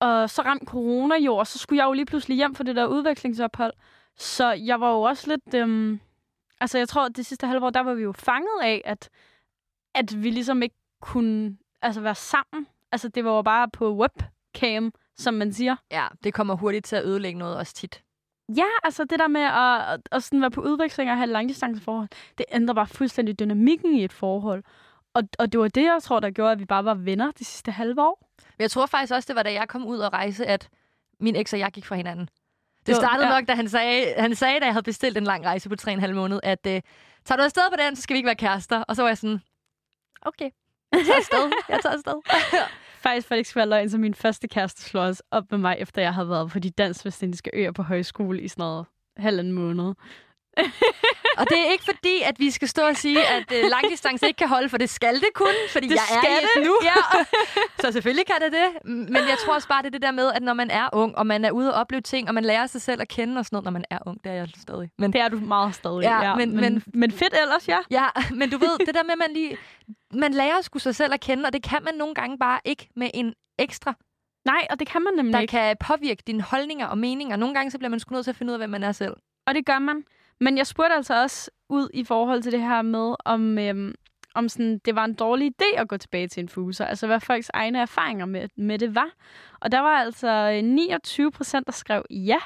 og så ramte corona jo, og så skulle jeg jo lige pludselig hjem for det der udvekslingsophold. Så jeg var jo også lidt, øhm, altså jeg tror, at det sidste halve år, der var vi jo fanget af, at, at vi ligesom ikke kunne altså, være sammen. Altså, det var jo bare på webcam, som man siger. Ja, det kommer hurtigt til at ødelægge noget også tit. Ja, altså det der med at, at, at sådan være på udveksling og have langdistanceforhold, det ændrer bare fuldstændig dynamikken i et forhold. Og, og det var det, jeg tror, der gjorde, at vi bare var venner de sidste halve år. Men jeg tror faktisk også, det var da jeg kom ud og rejse, at min eks og jeg gik fra hinanden. Det startede ja. nok, da han sagde, han sagde, da jeg havde bestilt en lang rejse på 3,5 måned, at øh, tager du afsted på den, så skal vi ikke være kærester. Og så var jeg sådan, okay, jeg tager afsted. Jeg tager afsted. <laughs> Faktisk for det ikke skal være løgn, så min første kæreste slog os op med mig, efter jeg havde været på de dansk-vestindiske øer på højskole i sådan noget halvanden måned. <laughs> Og det er ikke fordi, at vi skal stå og sige, at øh, langdistance ikke kan holde, for det skal det kun, fordi Det jeg er det. nu. <laughs> Ja. <laughs> Så selvfølgelig kan det det. Men jeg tror også bare, det er det der med, at når man er ung, og man er ude og opleve ting, og man lærer sig selv at kende og sådan noget, når man er ung, det er jeg stadig. Men Det er du meget stadig. Ja, men- men, men- men fedt ellers, ja. Ja, men du ved, det der med, at man lige... Man lærer sgu sig selv at kende, og det kan man nogle gange bare ikke med en ekstra, Nej, og det kan man nemlig der ikke. kan påvirke dine holdninger og meninger. Nogle gange så bliver man sgu nødt til at finde ud af, hvem man er selv. Og det gør man. Men jeg spurgte altså også ud i forhold til det her med, om, øhm, om sådan, det var en dårlig idé at gå tilbage til en fuser. Altså, hvad folks egne erfaringer med, med det var. Og der var altså øh, 29 procent, der skrev ja,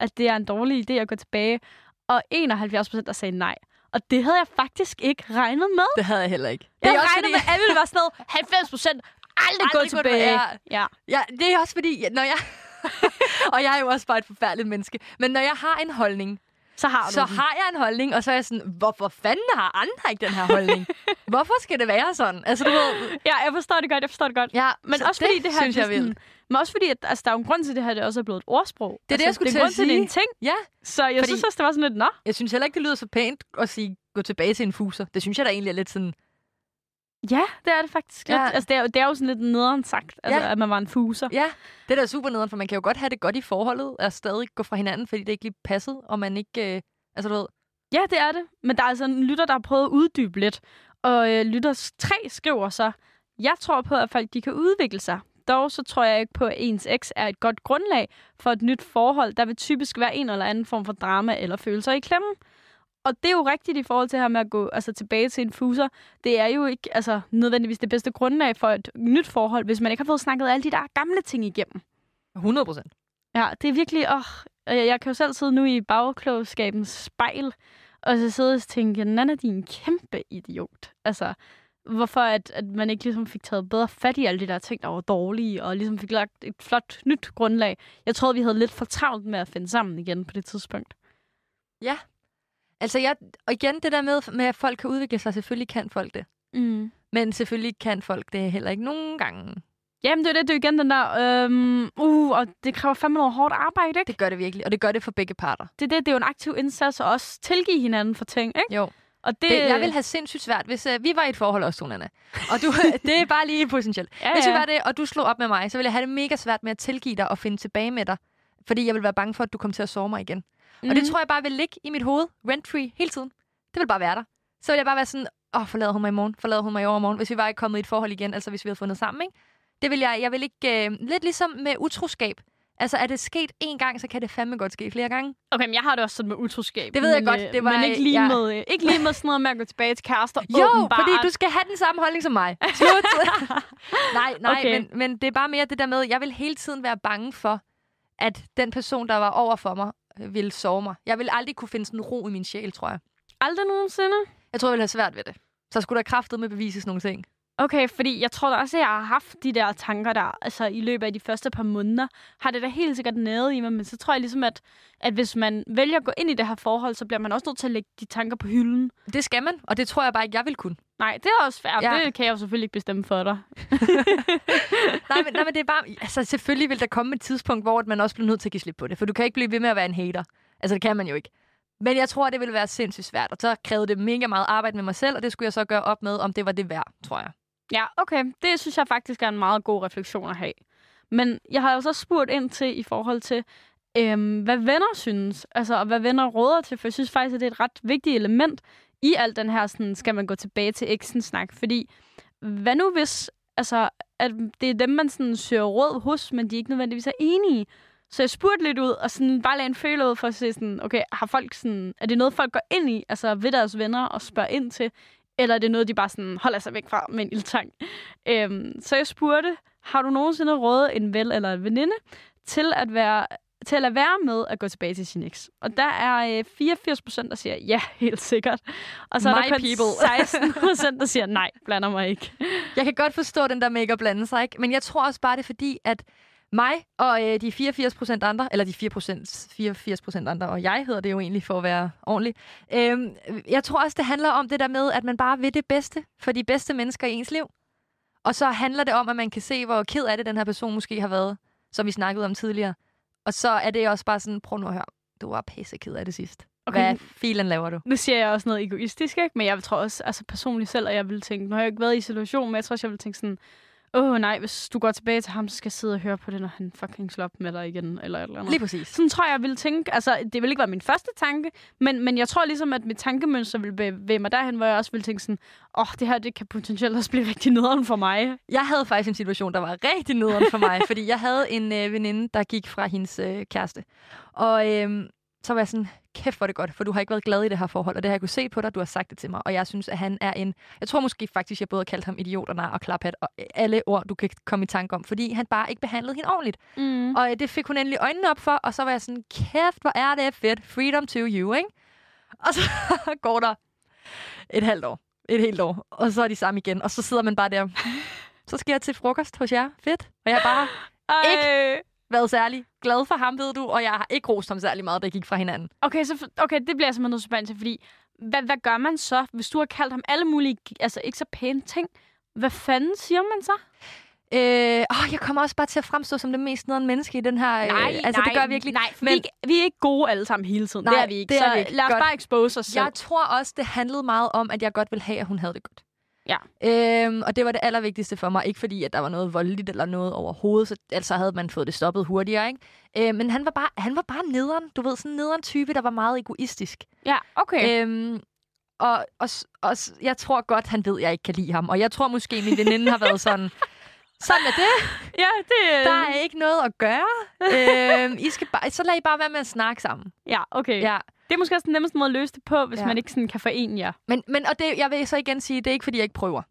at det er en dårlig idé at gå tilbage. Og 71 procent, der sagde nej. Og det havde jeg faktisk ikke regnet med. Det havde jeg heller ikke. Jeg er havde også regnet med, at alle ville være sådan noget 90 procent aldrig, gå Aldrig gå tilbage. tilbage. Ja. Ja, det er også fordi, når jeg... <laughs> og jeg er jo også bare et forfærdeligt menneske. Men når jeg har en holdning, Så har du så den. har jeg en holdning, og så er jeg sådan, hvorfor fanden har andre ikke den her holdning? <laughs> hvorfor skal det være sådan? Altså, du ved... Ja, jeg forstår det godt, jeg forstår det godt. Ja, Men så også fordi det her... synes det jeg vil. sådan, men også fordi, at altså, der er jo en grund til, at det her det også er blevet et ordsprog. Det er det, altså, jeg skulle det til at at det er en ting. Ja, Så jeg Fordi- synes også, det var sådan lidt, nå. jeg synes heller ikke, det lyder så pænt at sige, gå tilbage til en fuser. Det synes jeg da egentlig er lidt sådan... Ja, det er det faktisk lidt. Ja. Altså, det er, jo- det er jo sådan lidt nederen sagt, altså, Ja. at man var en fuser. Ja, det er da super nederen, for man kan jo godt have det godt i forholdet, og stadig gå fra hinanden, fordi det ikke lige passede, og man ikke... Øh, altså, du ved... Ja, det er det. Men der er altså en lytter, der har prøvet at uddybe lidt. Og øh, lytter 3 skriver så, jeg tror på, at folk de kan udvikle sig. Dog så tror jeg ikke på, at ens eks er et godt grundlag for et nyt forhold. Der vil typisk være en eller anden form for drama eller følelser i klemme. Og det er jo rigtigt i forhold til her med at gå altså, tilbage til en fuser. Det er jo ikke altså, nødvendigvis det bedste grundlag for et nyt forhold, hvis man ikke har fået snakket alle de der gamle ting igennem. 100 procent. Ja, det er virkelig... Åh, jeg, jeg kan jo selv sidde nu i bagklogskabens spejl, og så sidde og tænke, Nana, din kæmpe idiot. Altså, hvorfor at, at man ikke ligesom fik taget bedre fat i alle de der ting, der var dårlige, og ligesom fik lagt et flot nyt grundlag. Jeg troede, vi havde lidt for travlt med at finde sammen igen på det tidspunkt. Ja. Altså, jeg, og igen det der med, med, at folk kan udvikle sig, selvfølgelig kan folk det. Mm. Men selvfølgelig kan folk det heller ikke nogen gange. Jamen, det er det, det er igen den der, øhm, uh, og det kræver fandme noget hårdt arbejde, ikke? Det gør det virkelig, og det gør det for begge parter. Det, er det, det er jo en aktiv indsats, og også tilgive hinanden for ting, ikke? Jo. Og det, Det, jeg vil have sindssygt svært, hvis uh, vi var i et forhold også, Tonana. Og du, <laughs> det er bare lige potentielt. ja, Hvis vi var det, og du slog op med mig, så ville jeg have det mega svært med at tilgive dig og finde tilbage med dig. Fordi jeg vil være bange for, at du kommer til at sove mig igen. Mm. Og det tror jeg bare vil ligge i mit hoved, rent-free, hele tiden. Det vil bare være der. Så vil jeg bare være sådan, åh, oh, forlader hun mig i morgen, forlader hun mig i overmorgen, hvis vi var ikke kommet i et forhold igen, altså hvis vi havde fundet sammen, ikke? Det vil jeg, jeg vil ikke, øh, lidt ligesom med utroskab. Altså, er det sket én gang, så kan det fandme godt ske flere gange. Okay, men jeg har det også sådan med utroskab. Det ved jeg men, godt, øh, det var- men ikke lige, ja. med, øh, ikke lige med sådan noget med at gå tilbage til kærester. Jo, åbenbart. fordi du skal have den samme holdning som mig. <laughs> Slut. <laughs> nej, nej, Okay. men, men det er bare mere det der med, jeg vil hele tiden være bange for, at den person, der var over for mig, øh, ville sove mig. Jeg vil aldrig kunne finde sådan ro i min sjæl, tror jeg. Aldrig nogensinde? Jeg tror, jeg ville have svært ved det. Så skulle der kraftet med bevises nogle ting. Okay, fordi jeg tror da også, at jeg har haft de der tanker der, altså i løbet af de første par måneder, har det da helt sikkert næret i mig, men så tror jeg ligesom, at, at hvis man vælger at gå ind i det her forhold, så bliver man også nødt til at lægge de tanker på hylden. Det skal man, og det tror jeg bare ikke, jeg vil kunne. Nej, det er også fair. Ja. Det kan jeg jo selvfølgelig ikke bestemme for dig. <laughs> nej, men, nej, men det er bare... Altså, selvfølgelig vil der komme et tidspunkt, hvor man også bliver nødt til at give slip på det. For du kan ikke blive ved med at være en hater. Altså, det kan man jo ikke. Men jeg tror, det ville være sindssygt svært. Og så krævede det mega meget arbejde med mig selv, og det skulle jeg så gøre op med, om det var det værd, tror jeg. Ja, okay. Det synes jeg faktisk er en meget god refleksion at have. Men jeg har altså jo så spurgt ind til i forhold til, øhm, hvad venner synes, altså, og hvad venner råder til, for jeg synes faktisk, at det er et ret vigtigt element i alt den her, sådan, skal man gå tilbage til eksen snak, fordi hvad nu hvis, altså, at det er dem, man sådan søger råd hos, men de ikke nødvendigvis er enige. Så jeg spurgte lidt ud, og sådan bare lagde en føler ud for at se sådan, okay, har folk sådan, er det noget, folk går ind i, altså ved deres venner og spørger ind til, eller er det noget, de bare sådan holder sig væk fra med en ildtang? Øhm, så jeg spurgte, har du nogensinde rådet en vel eller en veninde til at være til at lade være med at gå tilbage til sin eks. Og der er øh, 84 procent, der siger ja, helt sikkert. Og så er My der kun people. <laughs> 16 procent, der siger nej, blander mig ikke. Jeg kan godt forstå den der med ikke at blande sig, ikke? men jeg tror også bare, det er fordi, at mig og øh, de 84 procent andre, eller de 4 procent, 84 procent andre, og jeg hedder det jo egentlig for at være ordentlig. Øhm, jeg tror også, det handler om det der med, at man bare vil det bedste for de bedste mennesker i ens liv. Og så handler det om, at man kan se, hvor ked af det den her person måske har været, som vi snakkede om tidligere. Og så er det også bare sådan, prøv nu at høre, du var pisse ked af det sidst. Okay. Hvad filen laver du? Nu siger jeg også noget egoistisk, ikke? Men jeg tror også, altså personligt selv, at jeg vil tænke, nu har jeg ikke været i situationen, men jeg tror også, jeg vil tænke sådan, åh oh, nej, hvis du går tilbage til ham, så skal jeg sidde og høre på det, når han fucking slår op med dig igen, eller et eller andet. Lige præcis. Sådan tror jeg, jeg ville tænke. Altså, det vil ikke være min første tanke, men, men jeg tror ligesom, at mit tankemønster vil bevæge mig derhen, hvor jeg også vil tænke sådan, åh, oh, det her, det kan potentielt også blive rigtig nederen for mig. Jeg havde faktisk en situation, der var rigtig nederen for mig, <laughs> fordi jeg havde en øh, veninde, der gik fra hendes øh, kæreste. Og øh, så var jeg sådan, kæft hvor det godt, for du har ikke været glad i det her forhold, og det har jeg kunne se på dig, du har sagt det til mig, og jeg synes, at han er en, jeg tror måske faktisk, jeg både har kaldt ham idioterna og klaphat, og alle ord, du kan komme i tanke om, fordi han bare ikke behandlede hende ordentligt. Mm. Og det fik hun endelig øjnene op for, og så var jeg sådan, kæft, hvor er det fedt, freedom to you, ikke? Og så <laughs> går der et halvt år, et helt år, og så er de sammen igen, og så sidder man bare der, <laughs> så skal jeg til frokost hos jer, fedt, og jeg bare Ej. ikke været særlig glad for ham, ved du, og jeg har ikke rost ham særlig meget, da jeg gik fra hinanden. Okay, så, okay det bliver jeg simpelthen nødt til, fordi hvad, hvad gør man så, hvis du har kaldt ham alle mulige, altså ikke så pæne ting? Hvad fanden siger man så? Øh, åh, jeg kommer også bare til at fremstå som det mest nederen menneske i den her... Øh, nej, øh, altså, nej, det gør jeg virkelig. Nej, men, vi, er ikke, vi er ikke gode alle sammen hele tiden. Nej, det er vi ikke. Det er så vi ikke. lad os godt. bare expose os selv. Jeg tror også, det handlede meget om, at jeg godt ville have, at hun havde det godt. Ja. Øhm, og det var det allervigtigste for mig. Ikke fordi, at der var noget voldeligt eller noget overhovedet, så altså havde man fået det stoppet hurtigere. Ikke? Øhm, men han var, bare, han var bare nederen. Du ved, sådan en nederen type, der var meget egoistisk. Ja, okay. Øhm, og, og, og jeg tror godt, han ved, at jeg ikke kan lide ham. Og jeg tror måske, min veninde har været sådan... <laughs> Sådan er det. Ja, det Der er ikke noget at gøre. øhm, I skal bare, så lad I bare være med at snakke sammen. Ja, okay. Ja. Det er måske også den nemmeste måde at løse det på, hvis ja. man ikke sådan kan forene jer. Men, men og det, jeg vil så igen sige, det er ikke, fordi jeg ikke prøver.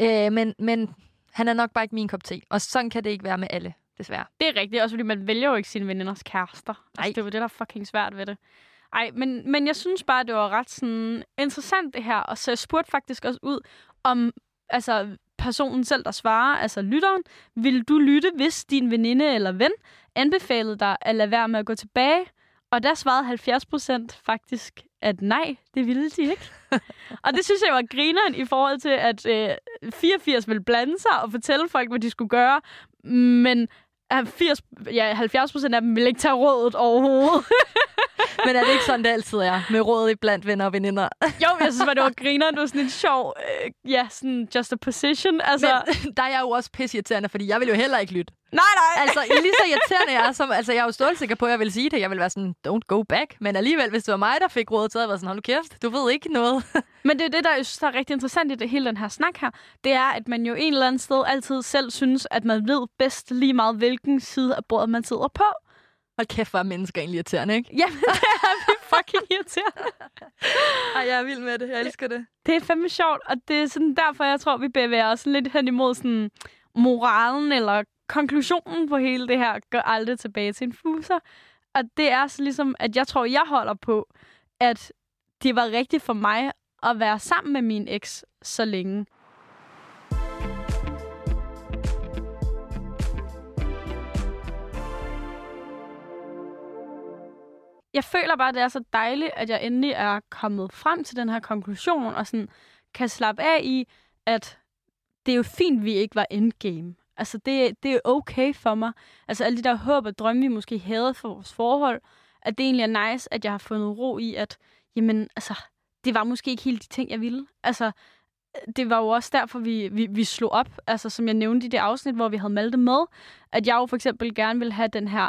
Øh, men, men han er nok bare ikke min kop te. Og sådan kan det ikke være med alle, desværre. Det er rigtigt, også fordi man vælger jo ikke sine veninders kærester. Altså, det er jo det, der er fucking svært ved det. Ej, men, men jeg synes bare, det var ret sådan interessant det her. Og så jeg spurgte faktisk også ud, om altså, personen selv, der svarer, altså lytteren, vil du lytte, hvis din veninde eller ven anbefalede dig at lade være med at gå tilbage og der svarede 70 procent faktisk, at nej, det ville de ikke. <laughs> og det synes jeg var grineren i forhold til, at øh, 84 ville blande sig og fortælle folk, hvad de skulle gøre, men 80, ja, 70 procent af dem vil ikke tage rådet overhovedet. <laughs> <laughs> Men er det ikke sådan, det altid er? Med råd i blandt venner og veninder? jo, jeg synes, det var <laughs> griner. Det var sådan en sjov, øh, ja, sådan just a position. Altså... Men <laughs> der er jeg jo også pissirriterende, fordi jeg vil jo heller ikke lytte. Nej, nej. Altså, lige så irriterende jeg er, som, altså, jeg er jo stålsikker på, at jeg vil sige det. Jeg vil være sådan, don't go back. Men alligevel, hvis det var mig, der fik rådet, så havde jeg været sådan, hold nu kæft, du ved ikke noget. Men det er det, der, jeg synes, der er rigtig interessant i det hele den her snak her. Det er, at man jo en eller anden sted altid selv synes, at man ved bedst lige meget, hvilken side af bordet man sidder på. Hold kæft, hvor er mennesker egentlig irriterende, ikke? Jamen, <laughs> det er fucking irriterende. Ej, jeg er vild med det. Jeg elsker det. Det er fandme sjovt, og det er sådan derfor, jeg tror, vi bevæger os lidt hen imod sådan moralen eller konklusionen på hele det her. Gør aldrig tilbage til en fuser. Og det er så ligesom, at jeg tror, jeg holder på, at det var rigtigt for mig at være sammen med min eks så længe. Jeg føler bare, at det er så dejligt, at jeg endelig er kommet frem til den her konklusion, og sådan kan slappe af i, at det er jo fint, vi ikke var endgame. Altså, det, det er okay for mig. Altså, alle de der håb og drømme, vi måske havde for vores forhold, at det egentlig er nice, at jeg har fundet ro i, at jamen, altså, det var måske ikke helt de ting, jeg ville. Altså, det var jo også derfor, vi, vi, vi slog op, altså som jeg nævnte i det afsnit, hvor vi havde Malte med, at jeg jo for eksempel gerne ville have den her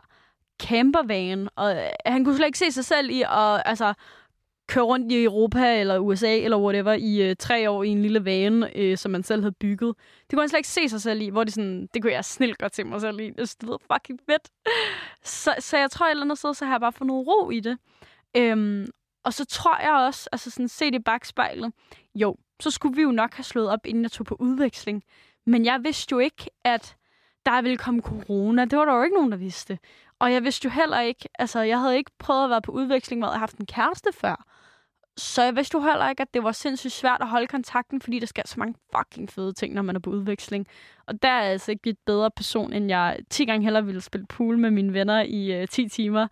campervan, og øh, han kunne slet ikke se sig selv i at altså, køre rundt i Europa eller USA eller whatever i øh, tre år i en lille van, øh, som man selv havde bygget. Det kunne han slet ikke se sig selv i, hvor det sådan, det kunne jeg snilt godt til mig selv i. Det lyder fucking fedt. Så, så jeg tror et eller andet sted, så har jeg bare fået noget ro i det. Øhm, og så tror jeg også, altså sådan set i bagspejlet, jo, så skulle vi jo nok have slået op, inden jeg tog på udveksling. Men jeg vidste jo ikke, at der ville komme corona. Det var der jo ikke nogen, der vidste. Og jeg vidste jo heller ikke, altså jeg havde ikke prøvet at være på udveksling, hvor jeg havde haft en kæreste før. Så jeg vidste jo heller ikke, at det var sindssygt svært at holde kontakten, fordi der sker så mange fucking fede ting, når man er på udveksling. Og der er jeg altså ikke et bedre person, end jeg 10 gange hellere ville spille pool med mine venner i øh, 10 timer,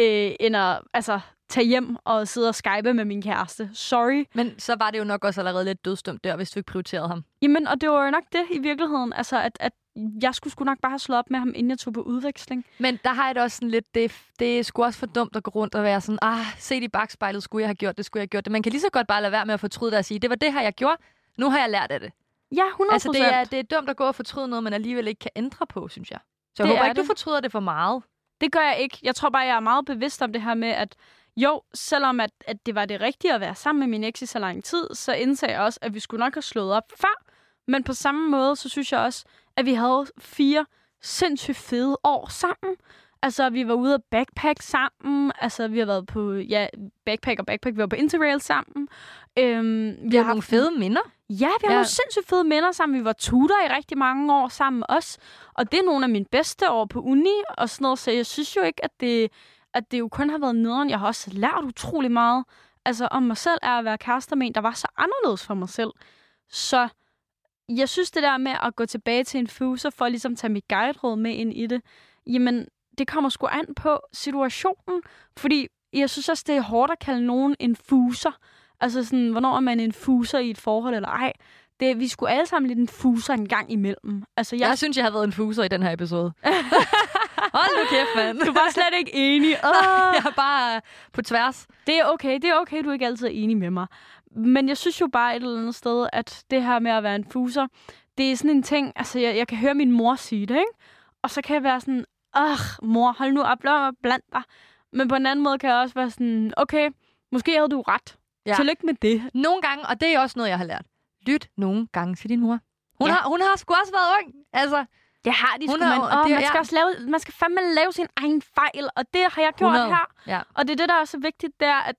øh, end at altså, tage hjem og sidde og skype med min kæreste. Sorry. Men så var det jo nok også allerede lidt dødstumt der, hvis du ikke prioriterede ham. Jamen, og det var jo nok det i virkeligheden, altså at, at jeg skulle sgu nok bare have slået op med ham, inden jeg tog på udveksling. Men der har jeg det også sådan lidt, det, det er sgu også for dumt at gå rundt og være sådan, ah, se i bagspejlet, skulle jeg have gjort det, skulle jeg have gjort det. Man kan lige så godt bare lade være med at fortryde det og sige, det var det her, jeg gjorde, nu har jeg lært af det. Ja, 100 Altså, det er, det er dumt at gå og fortryde noget, man alligevel ikke kan ændre på, synes jeg. Så jeg Det håber er ikke, du det. fortryder det for meget. Det gør jeg ikke. Jeg tror bare, jeg er meget bevidst om det her med, at jo, selvom at, at det var det rigtige at være sammen med min eks i så lang tid, så indsag jeg også, at vi skulle nok have slået op før. Men på samme måde, så synes jeg også, at vi havde fire sindssygt fede år sammen. Altså, vi var ude at backpack sammen. Altså, vi har været på, ja, backpack og backpack. Vi var på Interrail sammen. Øhm, vi Vi har nogle fede minder. Ja, vi har ja. Nogle sindssygt fede minder sammen. Vi var tutor i rigtig mange år sammen os. Og det er nogle af mine bedste år på uni og sådan noget. Så jeg synes jo ikke, at det, at det jo kun har været nederen. Jeg har også lært utrolig meget altså, om mig selv, er at være kærester med en, der var så anderledes for mig selv. Så jeg synes, det der med at gå tilbage til en fuser, for at ligesom tage mit guide-råd med ind i det, jamen, det kommer sgu an på situationen. Fordi jeg synes også, det er hårdt at kalde nogen en fuser. Altså sådan, hvornår er man en fuser i et forhold eller ej? Det, vi skulle alle sammen lidt en fuser en gang imellem. Altså, Jeg, jeg, synes, jeg har været en fuser i den her episode. <laughs> Hold nu kæft, mand. du var slet ikke enig. <laughs> jeg er bare på tværs. Det er okay, det er okay, du er ikke altid er enig med mig. Men jeg synes jo bare et eller andet sted, at det her med at være en fuser, det er sådan en ting, altså jeg, jeg kan høre min mor sige det, ikke? Og så kan jeg være sådan, åh, mor, hold nu op, lad mig blandt dig. Men på en anden måde kan jeg også være sådan, okay, måske havde du ret. Ja. Tillykke med det. Nogle gange, og det er også noget, jeg har lært. Lyt nogle gange til din mor. Hun, Ja. har, hun har sgu også været ung. Altså, Det har de sgu, men åh, det man, skal ja. også lave, man skal fandme lave sin egen fejl, og det har jeg gjort 100. her. ja. Og det er det, der er så vigtigt, det er, at,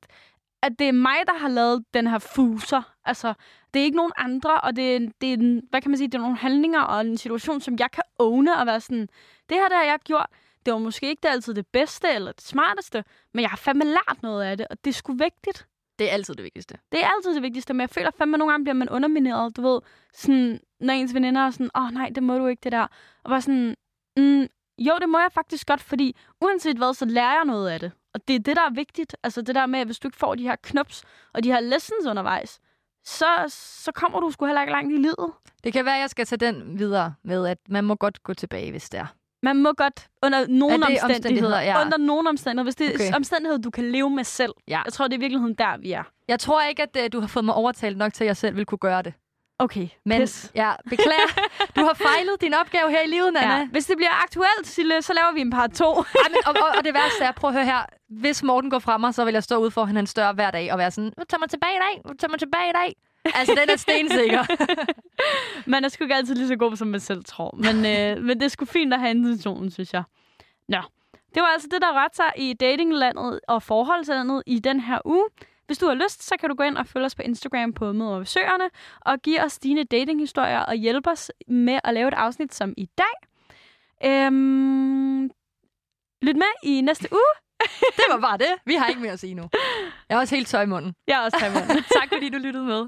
at det er mig, der har lavet den her fuser. Altså, det er ikke nogen andre, og det er, det er en, hvad kan man sige, det er nogle handlinger og en situation, som jeg kan åne og være sådan, det her, det har jeg gjort. Det var måske ikke det altid det bedste eller det smarteste, men jeg har fandme lært noget af det, og det er sgu vigtigt. Det er altid det vigtigste. Det er altid det vigtigste, men jeg føler fandme, at nogle gange bliver man undermineret, du ved, sådan, når ens veninder er sådan, åh oh, nej, det må du ikke, det der. Og bare sådan, mm, jo, det må jeg faktisk godt, fordi uanset hvad, så lærer jeg noget af det. Og det er det, der er vigtigt. Altså det der med, at hvis du ikke får de her knups og de her lessons undervejs, så, så kommer du sgu heller ikke langt i livet. Det kan være, at jeg skal tage den videre med, at man må godt gå tilbage, hvis det er. Man må godt under nogle Er det omstændigheder, omstændigheder? Ja. under nogle omstændigheder, hvis det er Okay. okay. omstændigheder, du kan leve med selv. Ja. Jeg tror, det er i virkeligheden der, vi er. Jeg tror ikke, at uh, du har fået mig overtalt nok til, at jeg selv vil kunne gøre det. Okay, Men pis. ja, beklager. Du har fejlet din opgave her i livet, Nana. Ja. Hvis det bliver aktuelt, Sille, så laver vi en par to. <laughs> Ej, men, og, og, og, det værste er, prøv at høre her. Hvis Morten går frem mig, så vil jeg stå ude foran hans dør hver dag og være sådan, tag mig tilbage i dag, tag mig tilbage i dag. Altså, den er stensikker. <laughs> Man er sgu ikke altid lige så god, som man selv tror. Men, øh, men det er sgu fint at have intentionen, synes jeg. Nå, det var altså det, der rørte sig i datinglandet og forholdslandet i den her uge. Hvis du har lyst, så kan du gå ind og følge os på Instagram på Møder og Besøgerne, og give os dine datinghistorier og hjælpe os med at lave et afsnit som i dag. Øhm, lyt med i næste uge. det var bare det. Vi har ikke mere at sige nu. Jeg er også helt tøj i munden. Jeg er også Taiwan. <laughs> tak fordi du lyttede med.